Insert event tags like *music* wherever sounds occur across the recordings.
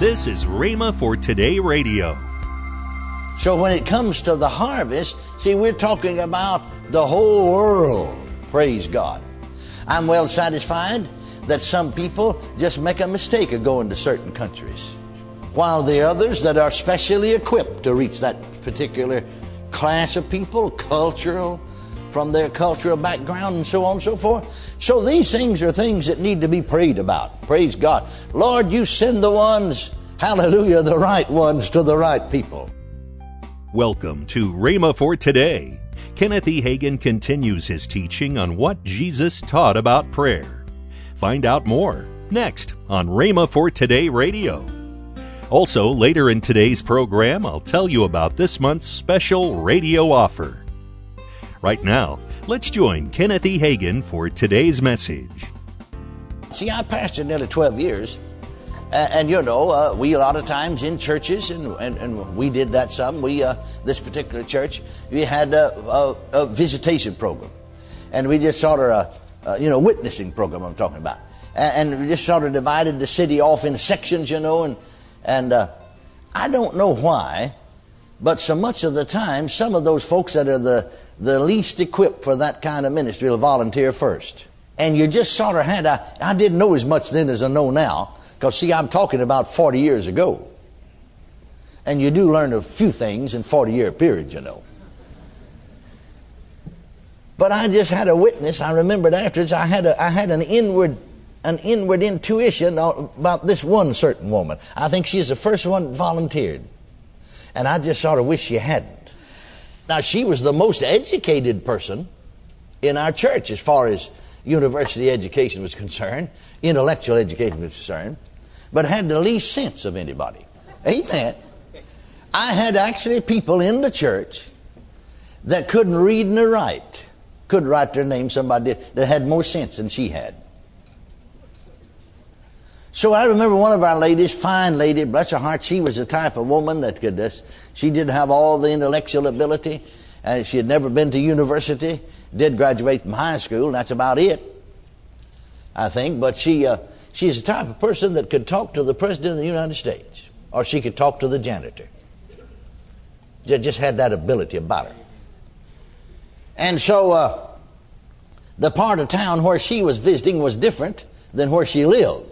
This is Rhema for Today Radio. So when it comes to the harvest, see, we're talking about the whole world. Praise God. I'm well satisfied that some people just make a mistake of going to certain countries, while the others that are specially equipped to reach that particular class of people, cultural, from their cultural background and so on and so forth. So these things are things that need to be prayed about. Praise God. Lord, you send the ones, hallelujah, the right ones to the right people. Welcome to Rhema for Today. Kenneth E. Hagin continues his teaching on what Jesus taught about prayer. Find out more next on Rhema for Today Radio. Also, later in today's program, I'll tell you about this month's special radio offer. Right now, let's join Kenneth E. Hagin for today's message. See, I pastored nearly 12 years. And, and you know, uh, we a lot of times in churches, and, and, and we did that some. We, uh, this particular church, we had a, a, a, visitation program. And we just sort of, a, uh, you know, witnessing program I'm talking about. And, and, we just sort of divided the city off in sections, you know, and, and uh, I don't know why, but so much of the time, some of those folks that are the, the least equipped for that kind of ministry will volunteer first. And you just sort of had, I, I didn't know as much then as I know now, because see, I'm talking about 40 years ago. And you do learn a few things in 40 year period, you know. But I just had a witness. I remembered afterwards. I had a, I had an inward, an inward intuition about this one certain woman. I think she's the first one volunteered, and I just sort of wish she hadn't. Now, she was the most educated person in our church as far as university education was concerned, intellectual education was concerned, but had the least sense of anybody. Amen. I had actually people in the church that couldn't read nor write, could write their name, somebody that had more sense than she had. So I remember one of our ladies, fine lady, bless her heart, she was the type of woman that could, uh, she didn't have all the intellectual ability, and she had never been to university, did graduate from high school, and that's about it, I think. But she, uh, she's the type of person that could talk to the President of the United States, or she could talk to the janitor. Just had that ability about her. And so uh, the part of town where she was visiting was different than where she lived.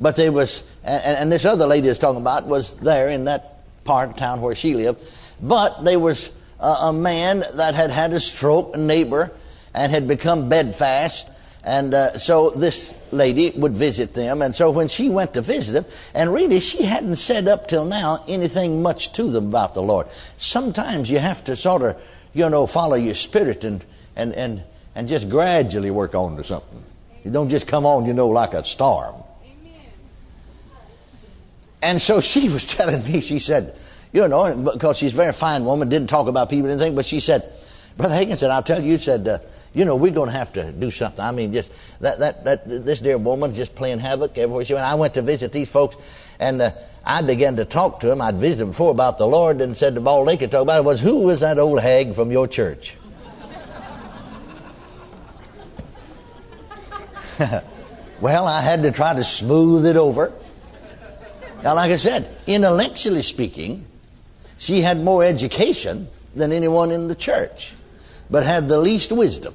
But there was, and, and this other lady is talking about was there in that part of town where she lived. But there was a, a man that had had a stroke, a neighbor, and had become bedfast. And uh, so this lady would visit them. And so when she went to visit them, and really she hadn't said up till now anything much to them about the Lord. Sometimes you have to sort of, you know, follow your spirit and, and, and, and just gradually work on to something. You don't just come on, you know, like a storm. And so she was *laughs* telling me, she said, you know, because she's a very fine woman, didn't talk about people or anything, but she said, Brother Hagin said, I'll tell you, said, uh, you know, we're going to have to do something. I mean, just that, that, that, this dear woman's just playing havoc everywhere she went. I went to visit these folks, and uh, I began to talk to them. I'd visited them before about the Lord, and said to all they could talk about was, who was that old hag from your church? *laughs* well, I had to try to smooth it over. Now, like I said, intellectually speaking, she had more education than anyone in the church, but had the least wisdom.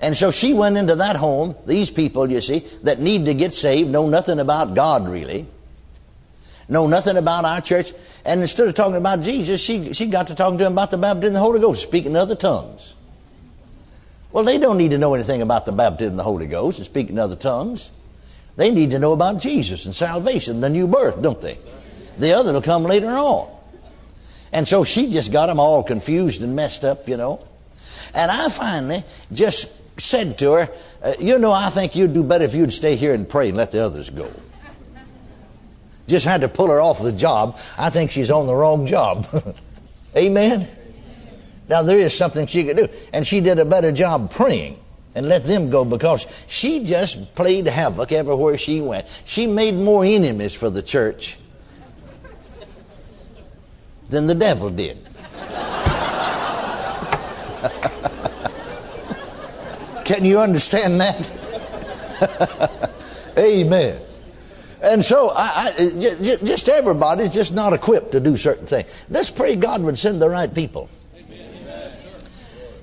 And so she went into that home, these people, you see, that need to get saved, know nothing about God really, know nothing about our church, and instead of talking about Jesus, she, she got to talking to them about the baptism of the Holy Ghost, speaking in other tongues. Well, they don't need to know anything about the baptism of the Holy Ghost and speaking in other tongues. They need to know about Jesus and salvation, the new birth, don't they? The other will come later on. And so she just got them all confused and messed up, you know. And I finally just said to her, uh, You know, I think you'd do better if you'd stay here and pray and let the others go. Just had to pull her off the job. I think she's on the wrong job. *laughs* Amen? Now, there is something she could do. And she did a better job praying and let them go because she just played havoc everywhere she went. She made more enemies for the church than the devil did. *laughs* Can you understand that? *laughs* Amen. And so, I, I, just everybody's just not equipped to do certain things. Let's pray God would send the right people.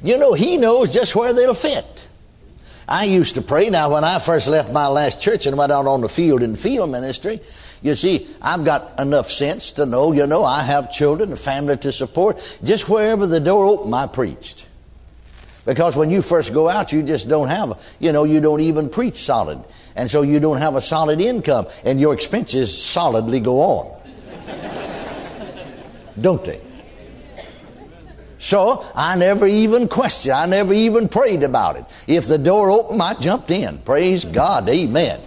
You know, He knows just where they'll fit. I used to pray. Now, when I first left my last church and went out on the field in field ministry, you see, I've got enough sense to know, you know, I have children, a family to support. Just wherever the door opened, I preached. Because when you first go out, you just don't have, you know, you don't even preach solid. And so you don't have a solid income, and your expenses solidly go on. *laughs* don't they? So I never even questioned, I never even prayed about it. If the door opened, I jumped in. Praise God, amen.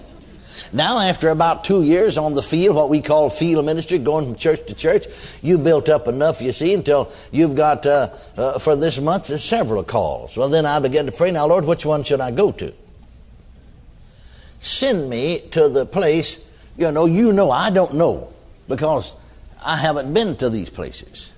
Now, after about two years on the field, what we call field ministry, going from church to church, you built up enough, you see, until you've got, uh, uh, for this month, several calls. Well, then I began to pray, now, Lord, which one should I go to? Send me to the place, you know, you know, I don't know, because I haven't been to these places.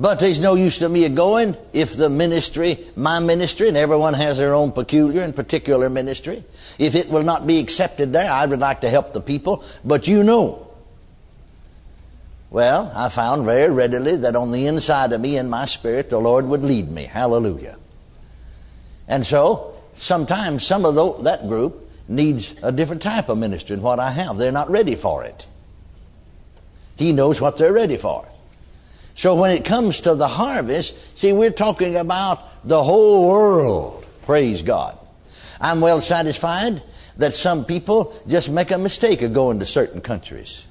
But there's no use to me going if the ministry, my ministry, and everyone has their own peculiar and particular ministry, if it will not be accepted there, I would like to help the people, but you know. Well, I found very readily that on the inside of me, in my spirit, the Lord would lead me. Hallelujah. And so, sometimes some of the, that group needs a different type of ministry than what I have. They're not ready for it. He knows what they're ready for. So when it comes to the harvest, see, we're talking about the whole world. Praise God. I'm well satisfied that some people just make a mistake of going to certain countries,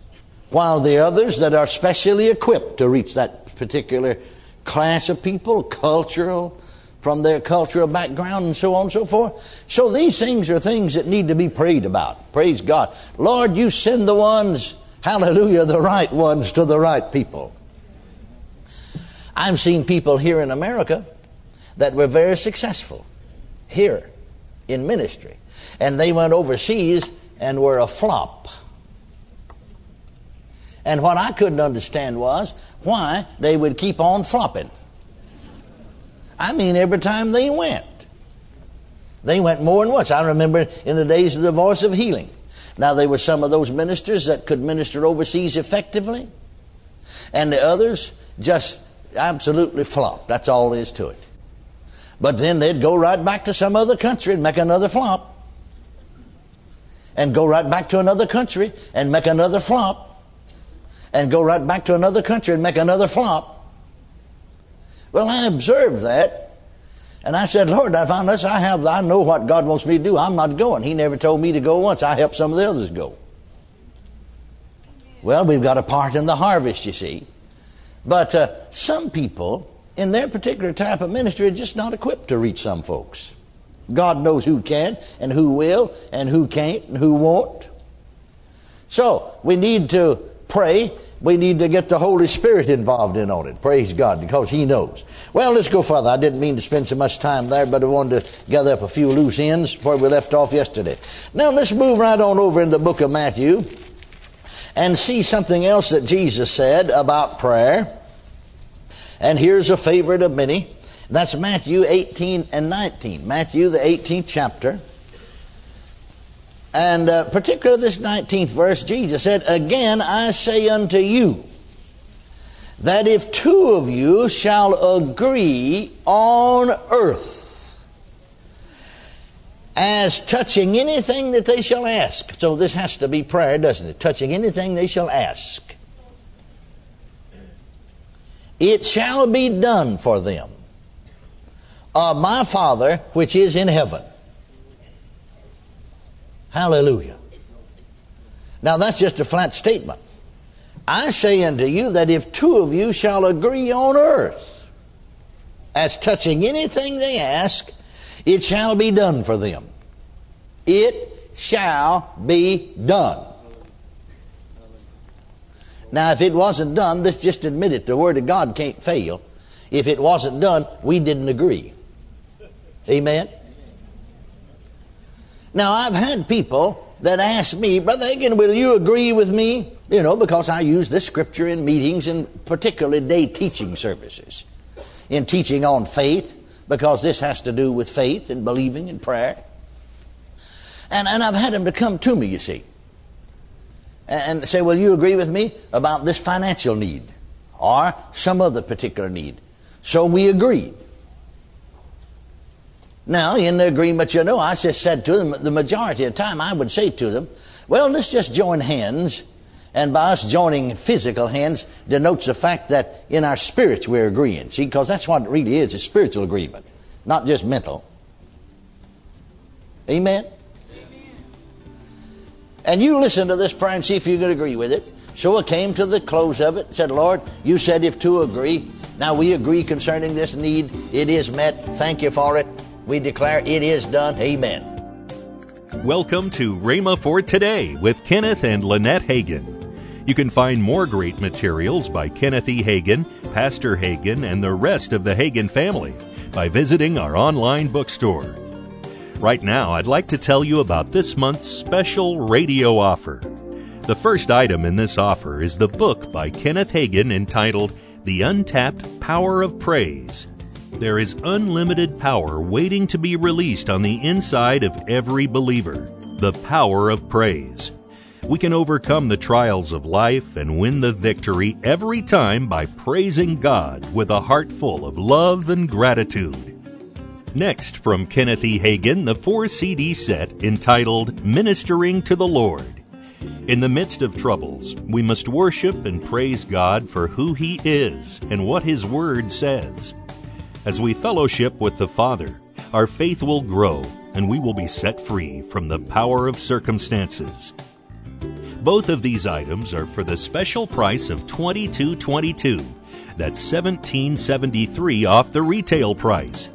while the others that are specially equipped to reach that particular class of people, cultural, from their cultural background and so on and so forth. So these things are things that need to be prayed about. Praise God. Lord, you send the ones, hallelujah, the right ones to the right people. I've seen people here in America that were very successful here in ministry. And they went overseas and were a flop. And what I couldn't understand was why they would keep on flopping. I mean, every time they went, they went more than once. I remember in the days of the voice of healing. Now, there were some of those ministers that could minister overseas effectively, and the others just absolutely flop. That's all there is to it. But then they'd go right back to some other country and make another flop. And go right back to another country and make another flop. And go right back to another country and make another flop. Well, I observed that. And I said, Lord, I found this. I have, I know what God wants me to do. I'm not going. He never told me to go once. I helped some of the others go. Well, we've got a part in the harvest, you see. But uh, some people, in their particular type of ministry, are just not equipped to reach some folks. God knows who can and who will and who can't and who won't. So we need to pray. We need to get the Holy Spirit involved in on it. Praise God, because He knows. Well, let's go further. I didn't mean to spend so much time there, but I wanted to gather up a few loose ends where we left off yesterday. Now let's move right on over in the book of Matthew and see something else that Jesus said about prayer. And here's a favorite of many. That's Matthew 18 and 19. Matthew, the 18th chapter. And uh, particularly this 19th verse, Jesus said, Again I say unto you, that if two of you shall agree on earth, as touching anything that they shall ask. So this has to be prayer, doesn't it? Touching anything they shall ask. It shall be done for them of my Father which is in heaven. Hallelujah. Now that's just a flat statement. I say unto you that if two of you shall agree on earth as touching anything they ask, it shall be done for them. It shall be done. Now, if it wasn't done, let's just admit it. The Word of God can't fail. If it wasn't done, we didn't agree. Amen? Now, I've had people that ask me, Brother Hagin, will you agree with me? You know, because I use this scripture in meetings and particularly day teaching services. In teaching on faith, because this has to do with faith and believing and prayer. And, and I've had them to come to me, you see. and say, Well, you agree with me about this financial need or some other particular need. So we agreed. Now, in the agreement, you know, I just said to them, the majority of the time, I would say to them, Well, let's just join hands. And by us joining physical hands denotes the fact that in our spirits we're agreeing. See, because that's what it really is, a spiritual agreement, not just mental. Amen? And you listen to this prayer and see if you could agree with it. So it came to the close of it. Said, Lord, you said if two agree. Now we agree concerning this need. It is met. Thank you for it. We declare it is done. Amen. Welcome to Rhema for Today with Kenneth and Lynette Hagin. You can find more great materials by Kenneth E. Hagin, Pastor Hagin, and the rest of the Hagin family by visiting our online bookstore. Right now, I'd like to tell you about this month's special radio offer. The first item in this offer is the book by Kenneth Hagin entitled The Untapped Power of Praise. There is unlimited power waiting to be released on the inside of every believer. The power of praise. We can overcome the trials of life and win the victory every time by praising God with a heart full of love and gratitude. Next, from Kenneth E. Hagin, the four CD set entitled Ministering to the Lord. In the midst of troubles, we must worship and praise God for who He is and what His Word says. As we fellowship with the Father, our faith will grow and we will be set free from the power of circumstances. Both of these items are for the special price of $22.22. That's $17.73 off the retail price.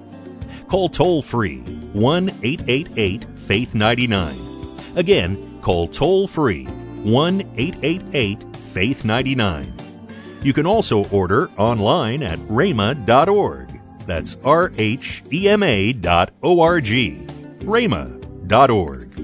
Call toll free 1 888 Faith 99. Again, call toll free 1 888 Faith 99. You can also order online at rhema.org. That's R H E M A dot O R G. rhema.org.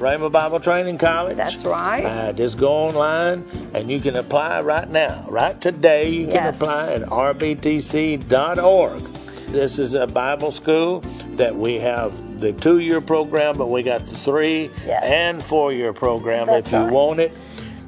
Rhema Bible Training College. That's right. Uh, just go online and you can apply right now. Right today, you can Yes. apply at rbtc.org. This is a Bible school that we have the two year program, but we got the three Yes. and four year program That's if you right. want it.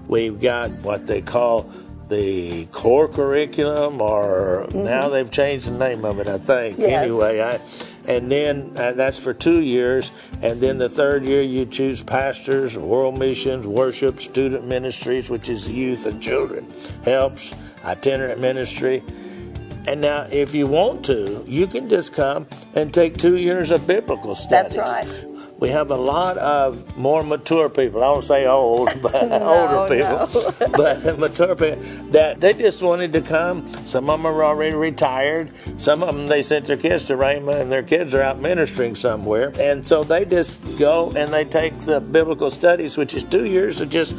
We've got what they call the core curriculum, or now they've changed the name of it, I think. Mm-hmm. Yes. Anyway, I, and then uh, that's for two years, and then the third year you choose pastors, world missions, worship, student ministries, which is youth and children, helps, itinerant ministry. And now, if you want to, you can just come and take two years of biblical studies. That's right. We have a lot of more mature people. I don't say old, *laughs* but *laughs* older no. people, *laughs* but mature people that they just wanted to come. Some of them are already retired. Some of them they sent their kids to Rhema, and their kids are out ministering somewhere. And so they just go and they take the biblical studies, which is two years of just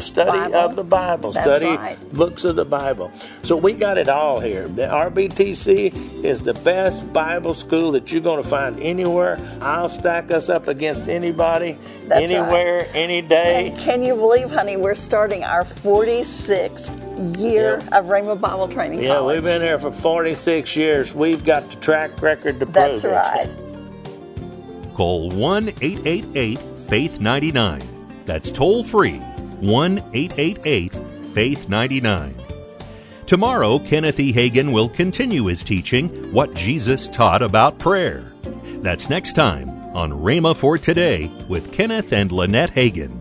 study Bible. of the Bible, That's study right. books of the Bible. So we got it all here. The RBTC is the best Bible school that you're going to find anywhere. I'll stack us up against anybody, That's anywhere, any day. And can you believe, honey, we're starting our 46th year Yeah. of Rhema Bible Training Yeah, College. we've been here for 46 years. We've got the track record to That's prove it. That's right. Call 1 888 Faith 99. That's toll free 1 888 Faith 99. Tomorrow, Kenneth E. Hagin will continue his teaching, What Jesus Taught About Prayer. That's next time on Rhema for Today with Kenneth and Lynette Hagin.